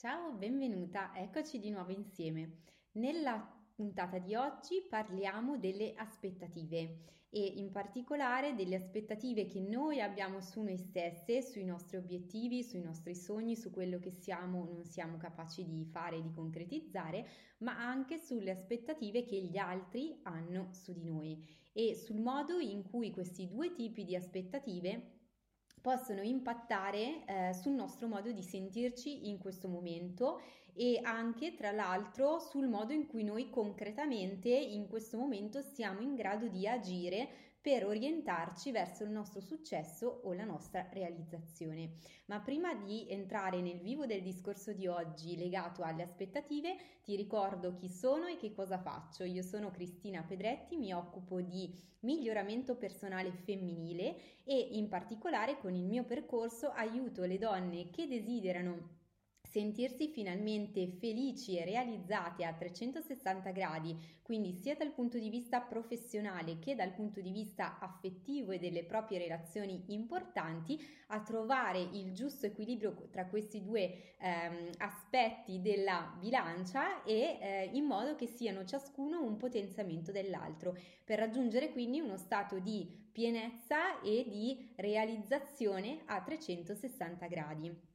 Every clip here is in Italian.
Ciao, benvenuta, eccoci di nuovo insieme. Nella puntata di oggi parliamo delle aspettative e in particolare delle aspettative che noi abbiamo su noi stesse, sui nostri obiettivi, sui nostri sogni, su quello che siamo o non siamo capaci di fare di concretizzare, ma anche sulle aspettative che gli altri hanno su di noi e sul modo in cui questi due tipi di aspettative possono impattare eh, sul nostro modo di sentirci in questo momento e anche tra l'altro sul modo in cui noi concretamente in questo momento siamo in grado di agire per orientarci verso il nostro successo o la nostra realizzazione. Ma prima di entrare nel vivo del discorso di oggi legato alle aspettative, ti ricordo chi sono e che cosa faccio. Io sono Cristina Pedretti, mi occupo di miglioramento personale femminile e in particolare con il mio percorso aiuto le donne che desiderano sentirsi finalmente felici e realizzate a 360 gradi, quindi sia dal punto di vista professionale che dal punto di vista affettivo e delle proprie relazioni importanti, a trovare il giusto equilibrio tra questi due ehm, aspetti della bilancia e eh, in modo che siano ciascuno un potenziamento dell'altro, per raggiungere quindi uno stato di pienezza e di realizzazione a 360 gradi.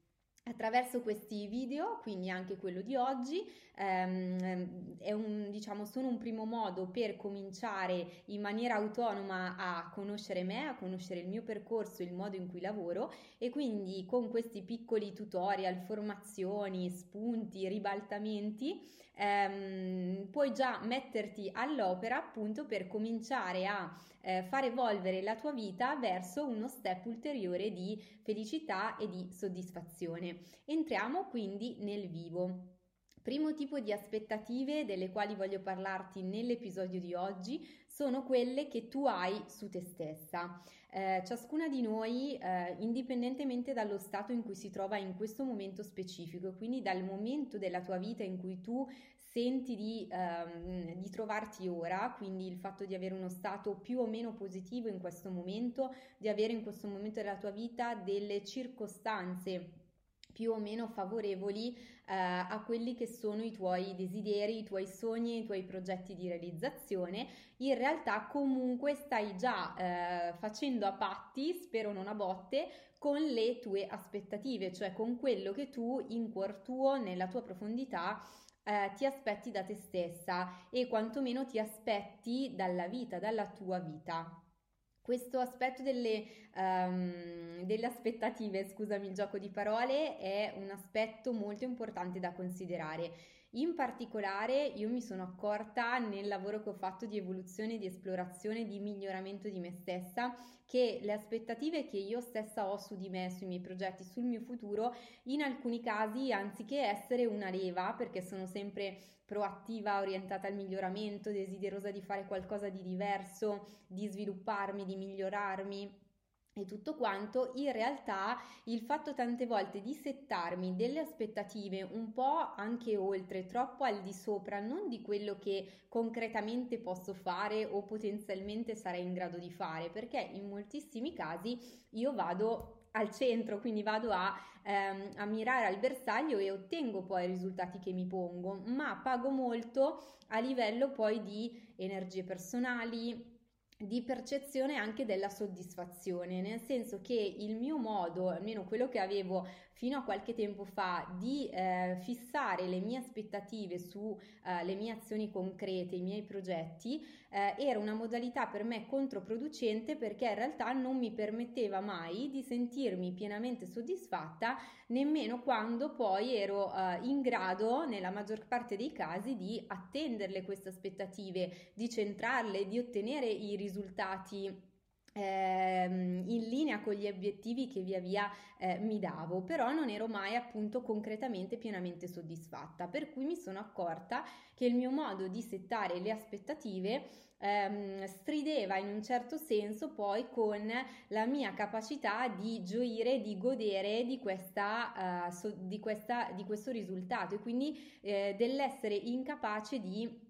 Attraverso questi video, quindi anche quello di oggi, ehm, un, diciamo, sono un primo modo per cominciare in maniera autonoma a conoscere me, a conoscere il mio percorso, il modo in cui lavoro e quindi con questi piccoli tutorial, formazioni, spunti, ribaltamenti, ehm, puoi già metterti all'opera appunto per cominciare a eh, far evolvere la tua vita verso uno step ulteriore di felicità e di soddisfazione. Entriamo quindi nel vivo. Primo tipo di aspettative delle quali voglio parlarti nell'episodio di oggi sono quelle che tu hai su te stessa. Eh, ciascuna di noi, eh, indipendentemente dallo stato in cui si trova in questo momento specifico, quindi dal momento della tua vita in cui tu senti di, ehm, di trovarti ora, quindi il fatto di avere uno stato più o meno positivo in questo momento, di avere in questo momento della tua vita delle circostanze più o meno favorevoli eh, a quelli che sono i tuoi desideri, i tuoi sogni, i tuoi progetti di realizzazione, in realtà comunque stai già eh, facendo a patti, spero non a botte, con le tue aspettative, cioè con quello che tu in cuor tuo, nella tua profondità, eh, ti aspetti da te stessa e quantomeno ti aspetti dalla vita, dalla tua vita. Questo aspetto delle, um, delle, aspettative, scusami il gioco di parole, è un aspetto molto importante da considerare. In particolare io mi sono accorta nel lavoro che ho fatto di evoluzione, di esplorazione, di miglioramento di me stessa, che le aspettative che io stessa ho su di me, sui miei progetti, sul mio futuro, in alcuni casi, anziché essere una leva, perché sono sempre proattiva, orientata al miglioramento, desiderosa di fare qualcosa di diverso, di svilupparmi, di migliorarmi e tutto quanto, in realtà il fatto tante volte di settarmi delle aspettative un po' anche oltre, troppo al di sopra, non di quello che concretamente posso fare o potenzialmente sarei in grado di fare, perché in moltissimi casi io vado al centro, quindi vado a, ehm, a mirare al bersaglio e ottengo poi i risultati che mi pongo, ma pago molto a livello poi di energie personali, di percezione anche della soddisfazione, nel senso che il mio modo, almeno quello che avevo fino a qualche tempo fa, di eh, fissare le mie aspettative sulle eh, mie azioni concrete, i miei progetti, eh, era una modalità per me controproducente perché in realtà non mi permetteva mai di sentirmi pienamente soddisfatta nemmeno quando poi ero eh, in grado, nella maggior parte dei casi, di attenderle queste aspettative, di centrarle, di ottenere i risultati in linea con gli obiettivi che via via eh, mi davo, però non ero mai appunto concretamente pienamente soddisfatta, per cui mi sono accorta che il mio modo di settare le aspettative ehm, strideva in un certo senso poi con la mia capacità di gioire, di godere di, questa, uh, so, di, questa, di questo risultato e quindi eh, dell'essere incapace di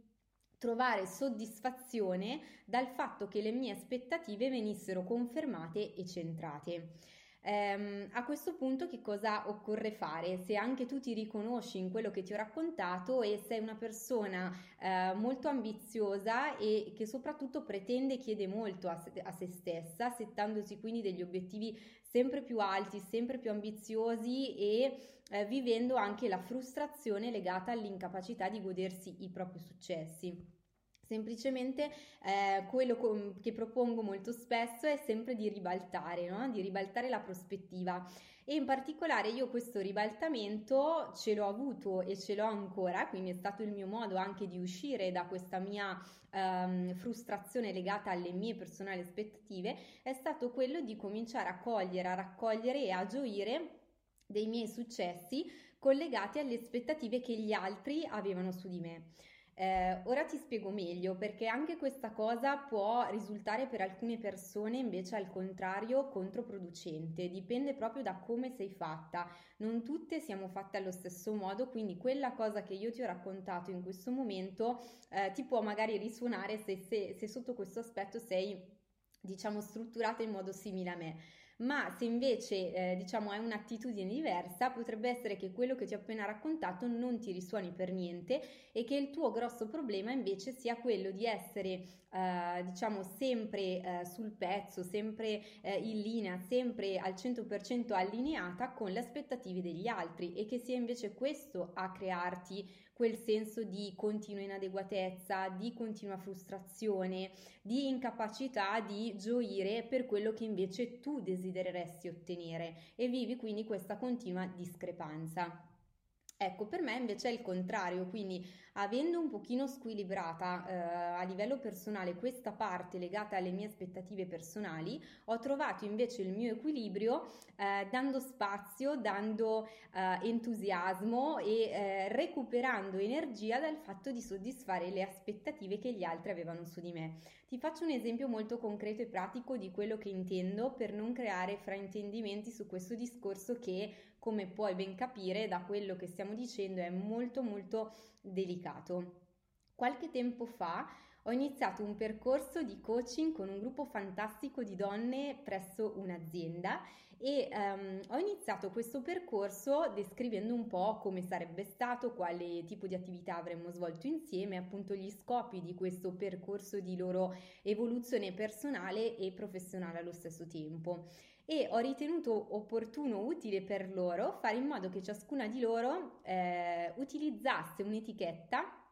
trovare soddisfazione dal fatto che le mie aspettative venissero confermate e centrate. Ehm, a questo punto che cosa occorre fare? Se anche tu ti riconosci in quello che ti ho raccontato e sei una persona eh, molto ambiziosa e che soprattutto pretende e chiede molto a se, a se stessa, settandosi quindi degli obiettivi sempre più alti, sempre più ambiziosi e eh, vivendo anche la frustrazione legata all'incapacità di godersi i propri successi. Semplicemente eh, quello com- che propongo molto spesso è sempre di ribaltare, no? di ribaltare la prospettiva e in particolare io questo ribaltamento ce l'ho avuto e ce l'ho ancora, quindi è stato il mio modo anche di uscire da questa mia ehm, frustrazione legata alle mie personali aspettative, è stato quello di cominciare a cogliere, a raccogliere e a gioire dei miei successi collegati alle aspettative che gli altri avevano su di me. Eh, ora ti spiego meglio perché anche questa cosa può risultare per alcune persone invece al contrario controproducente, dipende proprio da come sei fatta. Non tutte siamo fatte allo stesso modo, quindi quella cosa che io ti ho raccontato in questo momento eh, ti può magari risuonare se, se, se sotto questo aspetto sei diciamo strutturata in modo simile a me ma se invece eh, diciamo hai un'attitudine diversa potrebbe essere che quello che ti ho appena raccontato non ti risuoni per niente e che il tuo grosso problema invece sia quello di essere eh, diciamo sempre eh, sul pezzo, sempre eh, in linea, sempre al 100% allineata con le aspettative degli altri e che sia invece questo a crearti quel senso di continua inadeguatezza, di continua frustrazione, di incapacità di gioire per quello che invece tu desidereresti ottenere e vivi quindi questa continua discrepanza. Ecco, per me invece è il contrario, quindi avendo un pochino squilibrata eh, a livello personale questa parte legata alle mie aspettative personali, ho trovato invece il mio equilibrio eh, dando spazio, dando eh, entusiasmo e eh, recuperando energia dal fatto di soddisfare le aspettative che gli altri avevano su di me. Ti faccio un esempio molto concreto e pratico di quello che intendo per non creare fraintendimenti su questo discorso che come puoi ben capire da quello che stiamo dicendo è molto molto delicato. Qualche tempo fa ho iniziato un percorso di coaching con un gruppo fantastico di donne presso un'azienda e um, ho iniziato questo percorso descrivendo un po' come sarebbe stato, quale tipo di attività avremmo svolto insieme, appunto gli scopi di questo percorso di loro evoluzione personale e professionale allo stesso tempo e ho ritenuto opportuno, utile per loro fare in modo che ciascuna di loro eh, utilizzasse un'etichetta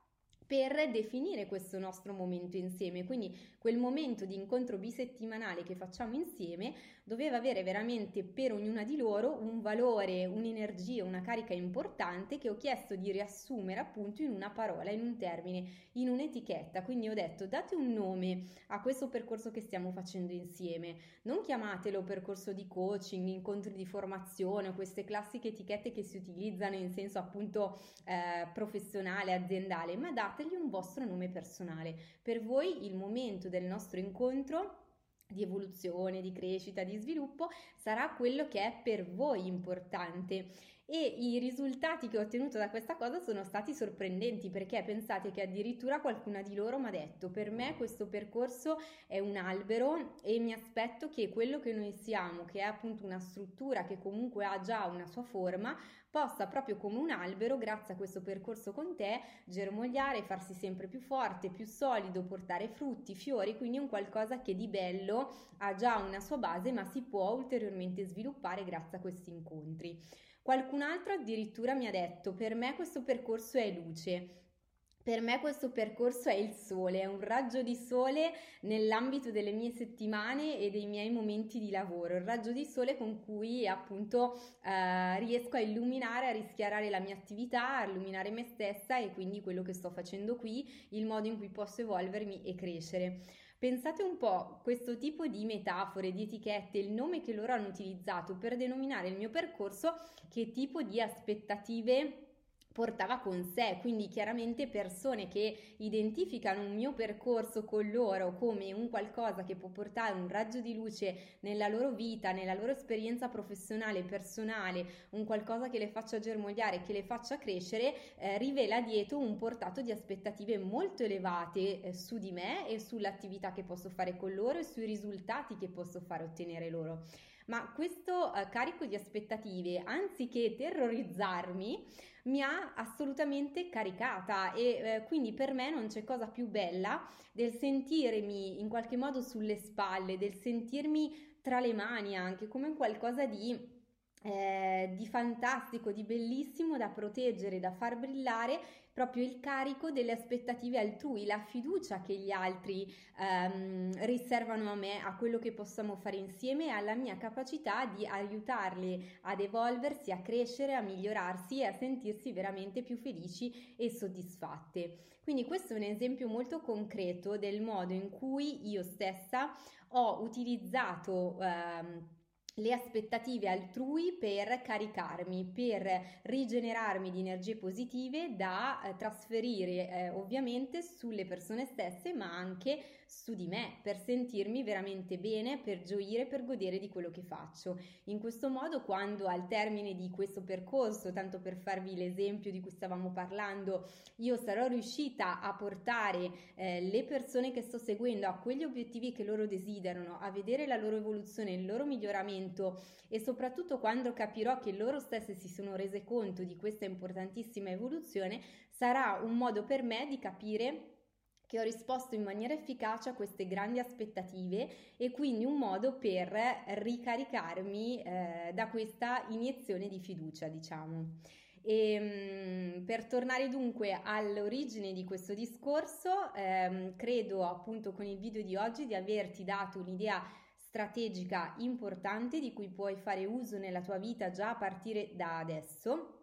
per definire questo nostro momento insieme. Quindi quel momento di incontro bisettimanale che facciamo insieme doveva avere veramente per ognuna di loro un valore, un'energia, una carica importante che ho chiesto di riassumere appunto in una parola, in un termine, in un'etichetta. Quindi ho detto date un nome a questo percorso che stiamo facendo insieme. Non chiamatelo percorso di coaching, incontri di formazione queste classiche etichette che si utilizzano in senso appunto eh, professionale, aziendale, ma date dategli un vostro nome personale. Per voi il momento del nostro incontro di evoluzione, di crescita, di sviluppo sarà quello che è per voi importante e i risultati che ho ottenuto da questa cosa sono stati sorprendenti perché pensate che addirittura qualcuna di loro mi ha detto per me questo percorso è un albero e mi aspetto che quello che noi siamo, che è appunto una struttura che comunque ha già una sua forma, possa proprio come un albero, grazie a questo percorso con te, germogliare, farsi sempre più forte, più solido, portare frutti, fiori, quindi un qualcosa che di bello ha già una sua base ma si può ulteriormente sviluppare grazie a questi incontri. Qualcun altro addirittura mi ha detto per me questo percorso è luce. Per me questo percorso è il sole, è un raggio di sole nell'ambito delle mie settimane e dei miei momenti di lavoro, il raggio di sole con cui appunto eh, riesco a illuminare, a rischiarare la mia attività, a illuminare me stessa e quindi quello che sto facendo qui, il modo in cui posso evolvermi e crescere. Pensate un po' questo tipo di metafore, di etichette, il nome che loro hanno utilizzato per denominare il mio percorso, che tipo di aspettative portava con sé, quindi chiaramente persone che identificano un mio percorso con loro come un qualcosa che può portare un raggio di luce nella loro vita, nella loro esperienza professionale personale, un qualcosa che le faccia germogliare, che le faccia crescere, eh, rivela dietro un portato di aspettative molto elevate eh, su di me e sull'attività che posso fare con loro e sui risultati che posso fare ottenere loro. Ma questo eh, carico di aspettative, anziché terrorizzarmi, mi ha assolutamente caricata e eh, quindi per me non c'è cosa più bella del sentirmi in qualche modo sulle spalle, del sentirmi tra le mani anche come qualcosa di eh, di fantastico, di bellissimo da proteggere, da far brillare proprio il carico delle aspettative altrui, la fiducia che gli altri ehm, riservano a me, a quello che possiamo fare insieme e alla mia capacità di aiutarli ad evolversi, a crescere, a migliorarsi e a sentirsi veramente più felici e soddisfatte. Quindi questo è un esempio molto concreto del modo in cui io stessa ho utilizzato ehm, le aspettative altrui per caricarmi, per rigenerarmi di energie positive da eh, trasferire eh, ovviamente sulle persone stesse, ma anche su di me, per sentirmi veramente bene, per gioire, per godere di quello che faccio. In questo modo, quando al termine di questo percorso, tanto per farvi l'esempio di cui stavamo parlando, io sarò riuscita a portare eh, le persone che sto seguendo a quegli obiettivi che loro desiderano, a vedere la loro evoluzione, il loro miglioramento e soprattutto quando capirò che loro stesse si sono rese conto di questa importantissima evoluzione, sarà un modo per me di capire che ho risposto in maniera efficace a queste grandi aspettative e quindi un modo per ricaricarmi eh, da questa iniezione di fiducia, diciamo. E, ehm, per tornare dunque all'origine di questo discorso, ehm, credo appunto con il video di oggi di averti dato un'idea strategica importante di cui puoi fare uso nella tua vita già a partire da adesso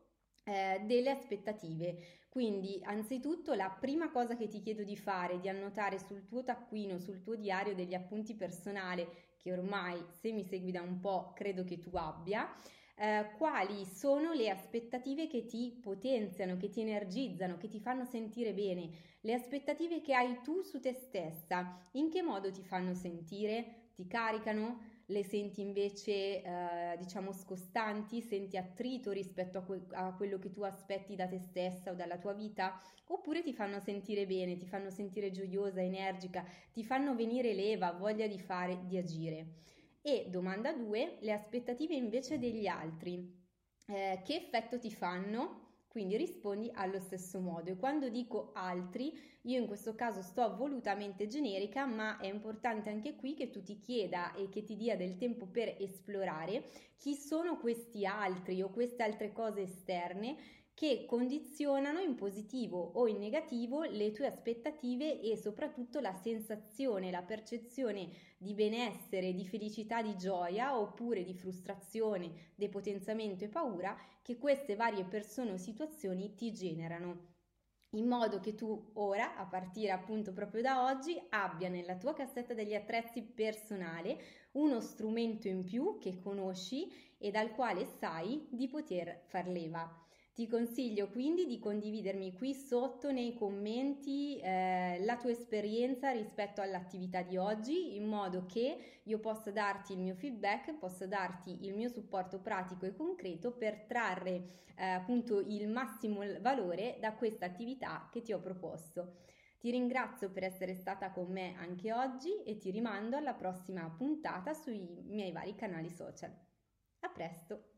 eh, delle aspettative. Quindi, anzitutto, la prima cosa che ti chiedo di fare è di annotare sul tuo taccuino, sul tuo diario degli appunti personali, che ormai, se mi segui da un po', credo che tu abbia, eh, quali sono le aspettative che ti potenziano, che ti energizzano, che ti fanno sentire bene, le aspettative che hai tu su te stessa, in che modo ti fanno sentire, ti caricano, le senti invece eh, diciamo scostanti, senti attrito rispetto a, que- a, quello che tu aspetti da te stessa o dalla tua vita, oppure ti fanno sentire bene, ti fanno sentire gioiosa, energica, ti fanno venire leva, voglia di fare, di agire. E domanda 2, le aspettative invece degli altri, eh, che effetto ti fanno? Quindi rispondi allo stesso modo. E quando dico altri, io in questo caso sto volutamente generica, ma è importante anche qui che tu ti chieda e che ti dia del tempo per esplorare chi sono questi altri o queste altre cose esterne che condizionano in positivo o in negativo le tue aspettative e soprattutto la sensazione, la percezione di benessere, di felicità, di gioia oppure di frustrazione, depotenziamento e paura che queste varie persone o situazioni ti generano in modo che tu ora, a partire appunto proprio da oggi, abbia nella tua cassetta degli attrezzi personale uno strumento in più che conosci e dal quale sai di poter far leva. Ti consiglio quindi di condividermi qui sotto nei commenti eh, la tua esperienza rispetto all'attività di oggi in modo che io possa darti il mio feedback, possa darti il mio supporto pratico e concreto per trarre eh, appunto il massimo valore da questa attività che ti ho proposto. Ti ringrazio per essere stata con me anche oggi e ti rimando alla prossima puntata sui miei vari canali social. A presto!